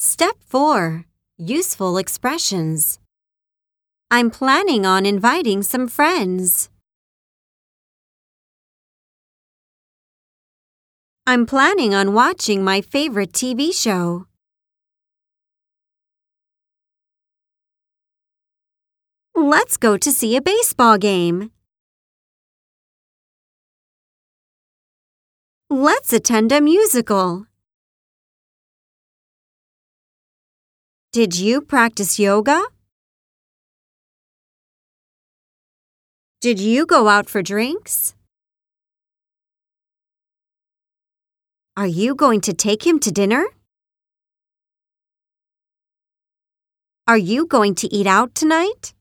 Step 4 Useful Expressions. I'm planning on inviting some friends. I'm planning on watching my favorite TV show. Let's go to see a baseball game. Let's attend a musical. Did you practice yoga? Did you go out for drinks? Are you going to take him to dinner? Are you going to eat out tonight?